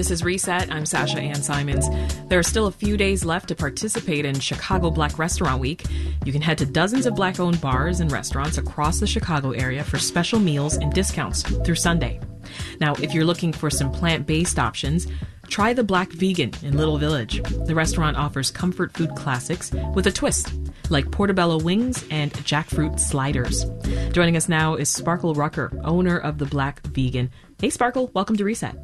This is Reset. I'm Sasha Ann Simons. There are still a few days left to participate in Chicago Black Restaurant Week. You can head to dozens of black owned bars and restaurants across the Chicago area for special meals and discounts through Sunday. Now, if you're looking for some plant based options, try the Black Vegan in Little Village. The restaurant offers comfort food classics with a twist, like portobello wings and jackfruit sliders. Joining us now is Sparkle Rucker, owner of the Black Vegan. Hey, Sparkle, welcome to Reset.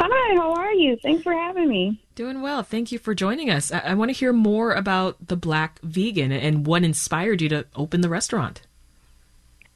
Hi, how are you? Thanks for having me. Doing well. Thank you for joining us. I, I want to hear more about the Black Vegan and what inspired you to open the restaurant.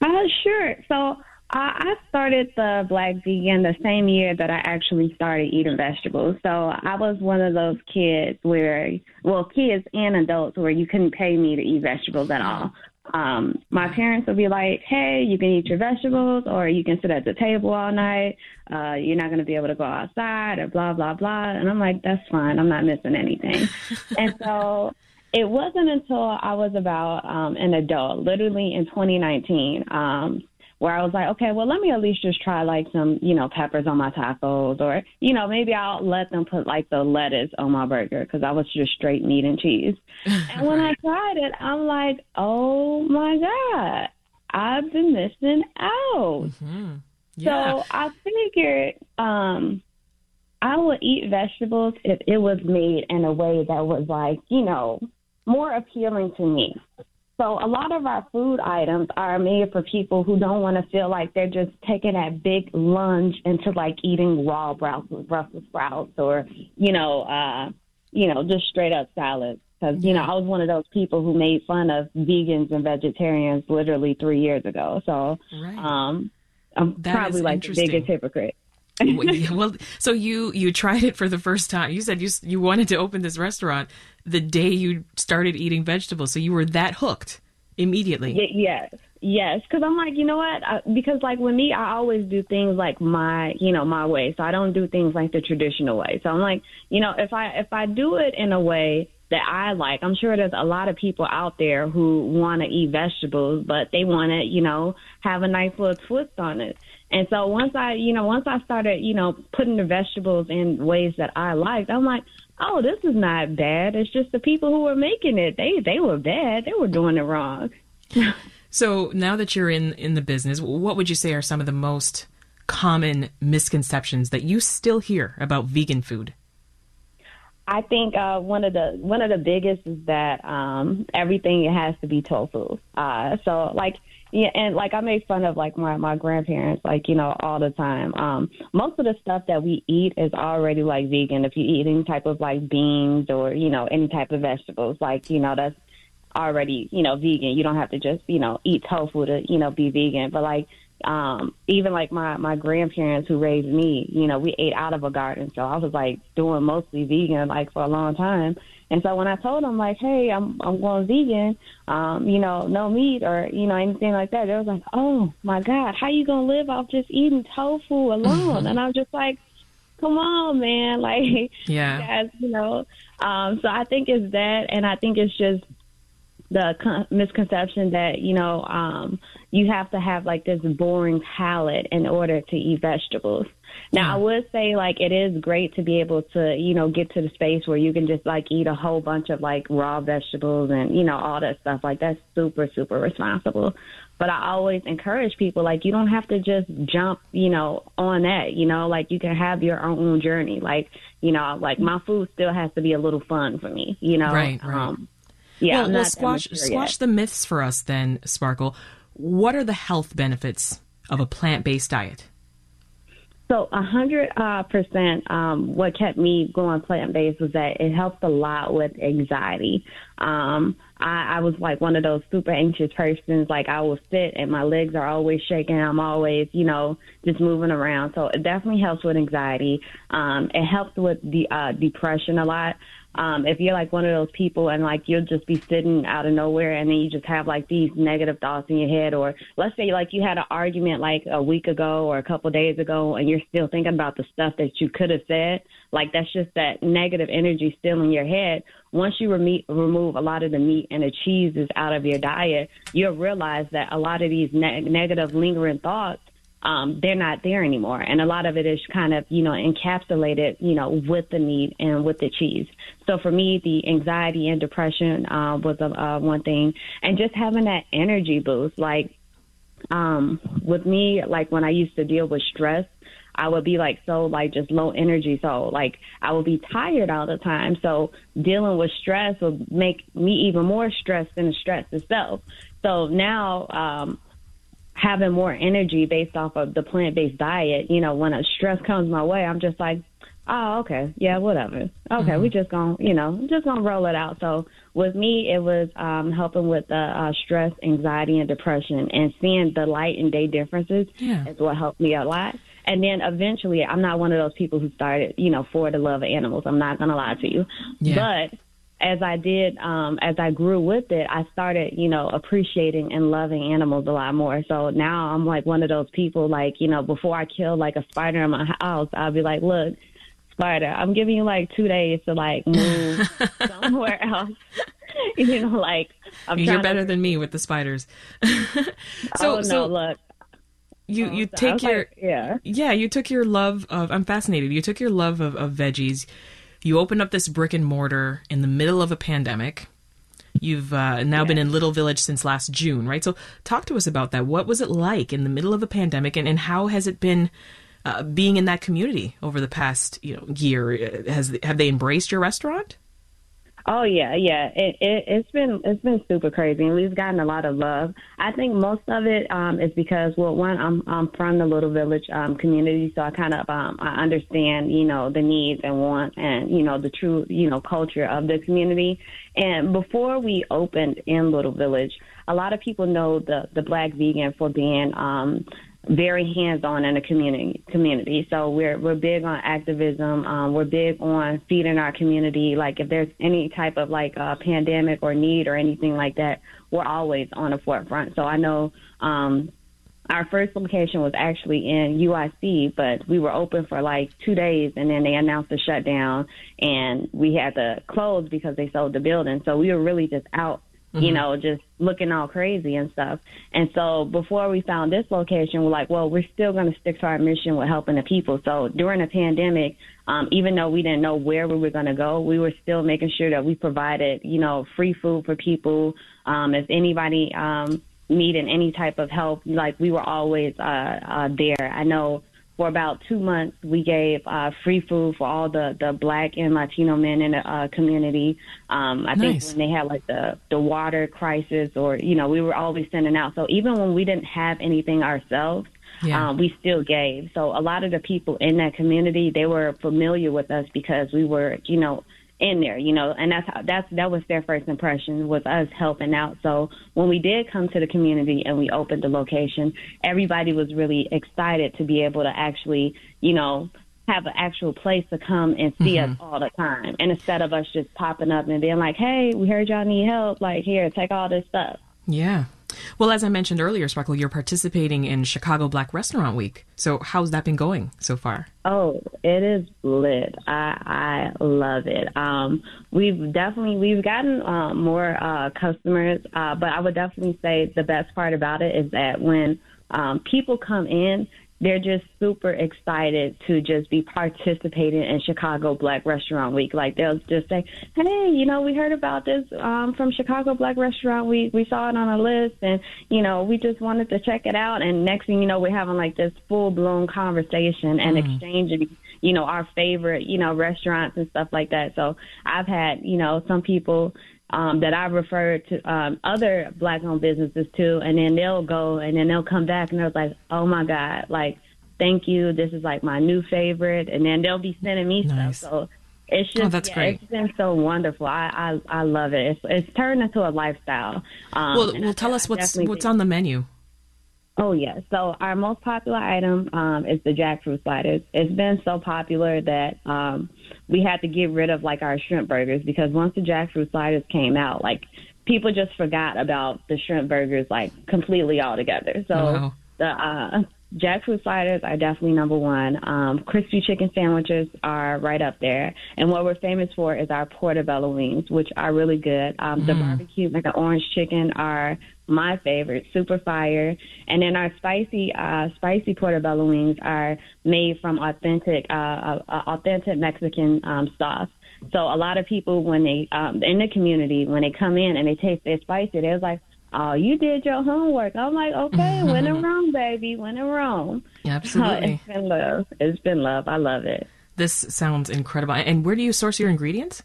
Uh, sure. So I started the Black Vegan the same year that I actually started eating vegetables. So I was one of those kids where, well, kids and adults where you couldn't pay me to eat vegetables at all. Um, my parents would be like, "Hey, you can eat your vegetables, or you can sit at the table all night. Uh, you're not going to be able to go outside, or blah blah blah." And I'm like, "That's fine. I'm not missing anything." and so it wasn't until I was about um, an adult, literally in 2019, um, where I was like, okay, well, let me at least just try like some, you know, peppers on my tacos, or you know, maybe I'll let them put like the lettuce on my burger because I was just straight meat and cheese. and when I tried it, I'm like, oh my god, I've been missing out. Mm-hmm. Yeah. So I figured um, I would eat vegetables if it was made in a way that was like, you know, more appealing to me. So a lot of our food items are made for people who don't want to feel like they're just taking that big lunge into like eating raw Brussels, Brussels sprouts or you know, uh, you know, just straight up salad. Because you know, I was one of those people who made fun of vegans and vegetarians literally three years ago. So right. um, I'm that probably like the biggest hypocrite. Well, so you you tried it for the first time. You said you you wanted to open this restaurant the day you started eating vegetables, so you were that hooked immediately. Y- yes, yes, because I'm like, you know what? I, because like with me, I always do things like my, you know, my way. So I don't do things like the traditional way. So I'm like, you know, if I if I do it in a way that I like. I'm sure there's a lot of people out there who want to eat vegetables, but they want to, you know, have a nice little twist on it. And so once I, you know, once I started, you know, putting the vegetables in ways that I liked, I'm like, oh, this is not bad. It's just the people who were making it. They they were bad. They were doing it wrong. so now that you're in in the business, what would you say are some of the most common misconceptions that you still hear about vegan food? I think uh, one of the one of the biggest is that um, everything has to be tofu. Uh, so like yeah, and like I make fun of like my my grandparents, like you know, all the time. Um, most of the stuff that we eat is already like vegan. If you eat any type of like beans or you know any type of vegetables, like you know that's already you know vegan. You don't have to just you know eat tofu to you know be vegan. But like um even like my my grandparents who raised me, you know, we ate out of a garden, so I was like doing mostly vegan like for a long time. And so when I told them like, hey, I'm I'm going vegan, um, you know, no meat or you know anything like that, they was like, oh my god, how you gonna live off just eating tofu alone? and I was just like, come on, man, like, yeah, guys, you know. Um, so I think it's that, and I think it's just the con- misconception that you know um, you have to have like this boring palate in order to eat vegetables. Now, I would say like it is great to be able to, you know, get to the space where you can just like eat a whole bunch of like raw vegetables and, you know, all that stuff. Like that's super, super responsible. But I always encourage people like you don't have to just jump, you know, on that, you know, like you can have your own journey. Like, you know, like my food still has to be a little fun for me, you know. Right, right. Um, yeah, well, well squash squash the myths for us then, Sparkle. What are the health benefits of a plant-based diet? So a hundred uh, percent. Um, what kept me going plant based was that it helped a lot with anxiety. Um, I, I was like one of those super anxious persons. Like I will sit and my legs are always shaking. I'm always, you know, just moving around. So it definitely helps with anxiety. Um, it helps with the uh, depression a lot. Um, if you're like one of those people and like you'll just be sitting out of nowhere and then you just have like these negative thoughts in your head, or let's say like you had an argument like a week ago or a couple of days ago and you're still thinking about the stuff that you could have said, like that's just that negative energy still in your head. Once you reme- remove a lot of the meat and the cheeses out of your diet, you'll realize that a lot of these ne- negative lingering thoughts um, they're not there anymore. And a lot of it is kind of, you know, encapsulated, you know, with the meat and with the cheese. So for me, the anxiety and depression uh, was a, uh, one thing, and just having that energy boost. Like um, with me, like when I used to deal with stress, I would be like so like just low energy. So like I would be tired all the time. So dealing with stress would make me even more stressed than the stress itself. So now, um, having more energy based off of the plant based diet, you know, when a stress comes my way, I'm just like, oh, okay, yeah, whatever. Okay, mm-hmm. we just gonna, you know, just gonna roll it out. So with me, it was um, helping with the uh, stress, anxiety, and depression, and seeing the light and day differences yeah. is what helped me a lot. And then eventually, I'm not one of those people who started, you know, for the love of animals. I'm not gonna lie to you, yeah. but as I did, um, as I grew with it, I started, you know, appreciating and loving animals a lot more. So now I'm like one of those people, like, you know, before I kill like a spider in my house, I'll be like, look, spider, I'm giving you like two days to like move somewhere else. you know, like I'm you're better to... than me with the spiders. so, oh, no, so look. You you take your like, yeah yeah you took your love of I'm fascinated you took your love of, of veggies you opened up this brick and mortar in the middle of a pandemic. You've uh, now been in Little Village since last June, right? So, talk to us about that. What was it like in the middle of a pandemic, and, and how has it been uh, being in that community over the past you know year? Has have they embraced your restaurant? Oh yeah, yeah. It, it it's been it's been super crazy, and we've gotten a lot of love. I think most of it um, is because well, one, I'm I'm from the Little Village um, community, so I kind of um, I understand you know the needs and wants and you know the true you know culture of the community. And before we opened in Little Village, a lot of people know the the Black Vegan for being um, very hands-on in the community. Community. So we're we're big on activism. Um, we're big on feeding our community. Like if there's any type of like uh, pandemic or need or anything like that, we're always on the forefront. So I know. Um, our first location was actually in UIC, but we were open for like two days and then they announced a shutdown and we had to close because they sold the building. So we were really just out mm-hmm. you know, just looking all crazy and stuff. And so before we found this location, we're like, well, we're still going to stick to our mission with helping the people. So during the pandemic, um, even though we didn't know where we were going to go, we were still making sure that we provided, you know, free food for people. Um, if anybody um, needed any type of help, like we were always uh, uh, there. I know for about two months, we gave uh, free food for all the, the black and Latino men in the uh, community. Um, I nice. think when they had like the, the water crisis or, you know, we were always sending out. So even when we didn't have anything ourselves, yeah. um, we still gave. So a lot of the people in that community, they were familiar with us because we were, you know, in there, you know, and that's how, that's that was their first impression was us helping out. So when we did come to the community and we opened the location, everybody was really excited to be able to actually, you know, have an actual place to come and see mm-hmm. us all the time. And instead of us just popping up and being like, "Hey, we heard y'all need help. Like, here, take all this stuff." Yeah. Well, as I mentioned earlier, Sparkle, you're participating in Chicago Black Restaurant Week. So, how's that been going so far? Oh, it is lit. I I love it. Um, we've definitely we've gotten uh, more uh, customers, uh, but I would definitely say the best part about it is that when um, people come in, they're just super excited to just be participating in Chicago Black Restaurant Week. Like they'll just say, "Hey, you know, we heard about this um, from Chicago Black Restaurant Week. We saw it on a list, and you know, we just wanted to check it out." And next thing you know, we're having like this full blown conversation and mm. exchanging, you know, our favorite, you know, restaurants and stuff like that. So I've had, you know, some people um, that I refer to um, other black owned businesses to, and then they'll go and then they'll come back and they're like, oh my God, like, thank you. This is like my new favorite. And then they'll be sending me nice. stuff. So it's oh, just, oh, that's yeah, great. it's been so wonderful. I, I, I love it. It's, it's turned into a lifestyle. Um, well, well tell us what's, what's on the menu. Oh yes. So our most popular item um, is the jackfruit sliders. It's been so popular that um, we had to get rid of like our shrimp burgers because once the jackfruit sliders came out, like people just forgot about the shrimp burgers like completely altogether. So wow. the uh, jackfruit sliders are definitely number one. Um, crispy chicken sandwiches are right up there. And what we're famous for is our portobello wings, which are really good. Um, mm. The barbecue, like the orange chicken, are my favorite, super fire. And then our spicy, uh, spicy portobello wings are made from authentic, uh, uh, authentic Mexican um, sauce. So a lot of people, when they um, in the community, when they come in and they taste their spicy, they're like, "Oh, you did your homework." I'm like, "Okay, when in Rome, baby, when in Rome." Absolutely, so it's been love. It's been love. I love it. This sounds incredible. And where do you source your ingredients?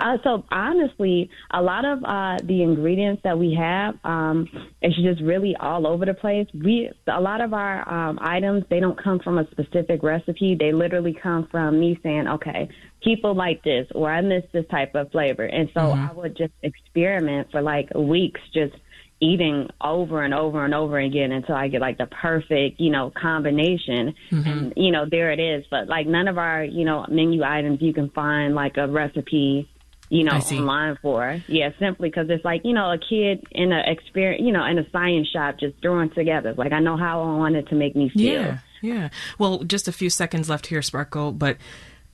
Uh, so honestly, a lot of uh, the ingredients that we have, um, it's just really all over the place. We a lot of our um, items they don't come from a specific recipe. They literally come from me saying, okay, people like this, or I miss this type of flavor, and so mm-hmm. I would just experiment for like weeks, just eating over and over and over again until I get like the perfect, you know, combination. Mm-hmm. And, you know, there it is. But like none of our, you know, menu items you can find like a recipe you know, online for. Yeah, simply because it's like, you know, a kid in a experience, you know, in a science shop just throwing together. Like I know how I want it to make me feel. Yeah, yeah. Well, just a few seconds left here, Sparkle, but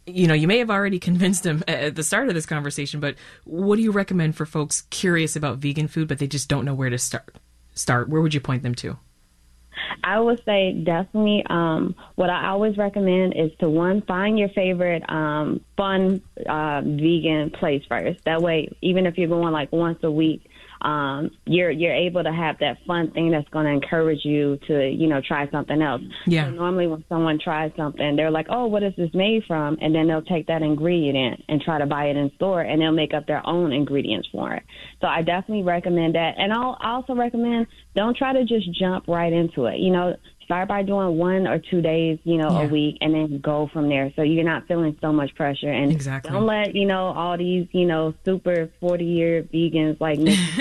you know, you may have already convinced them at the start of this conversation, but what do you recommend for folks curious about vegan food, but they just don't know where to start? Start. Where would you point them to? I would say definitely. Um, what I always recommend is to one find your favorite um, fun uh, vegan place first. That way, even if you're going like once a week, um, you're you're able to have that fun thing that's going to encourage you to you know try something else. Yeah. So normally when someone tries something, they're like, oh, what is this made from? And then they'll take that ingredient and try to buy it in store, and they'll make up their own ingredients for it. So I definitely recommend that, and I'll also recommend don't try to just jump right into it. You know, start by doing one or two days, you know, yeah. a week, and then go from there. So you're not feeling so much pressure. And exactly. don't let you know all these, you know, super forty year vegans like me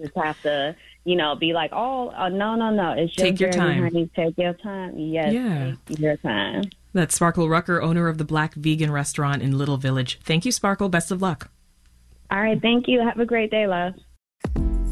just have to, you know, be like, oh, uh, no, no, no. It's take your time. Honey. Take your time. Yes. Yeah. Take your time. That's Sparkle Rucker, owner of the Black Vegan Restaurant in Little Village. Thank you, Sparkle. Best of luck. All right. Thank you. Have a great day, love.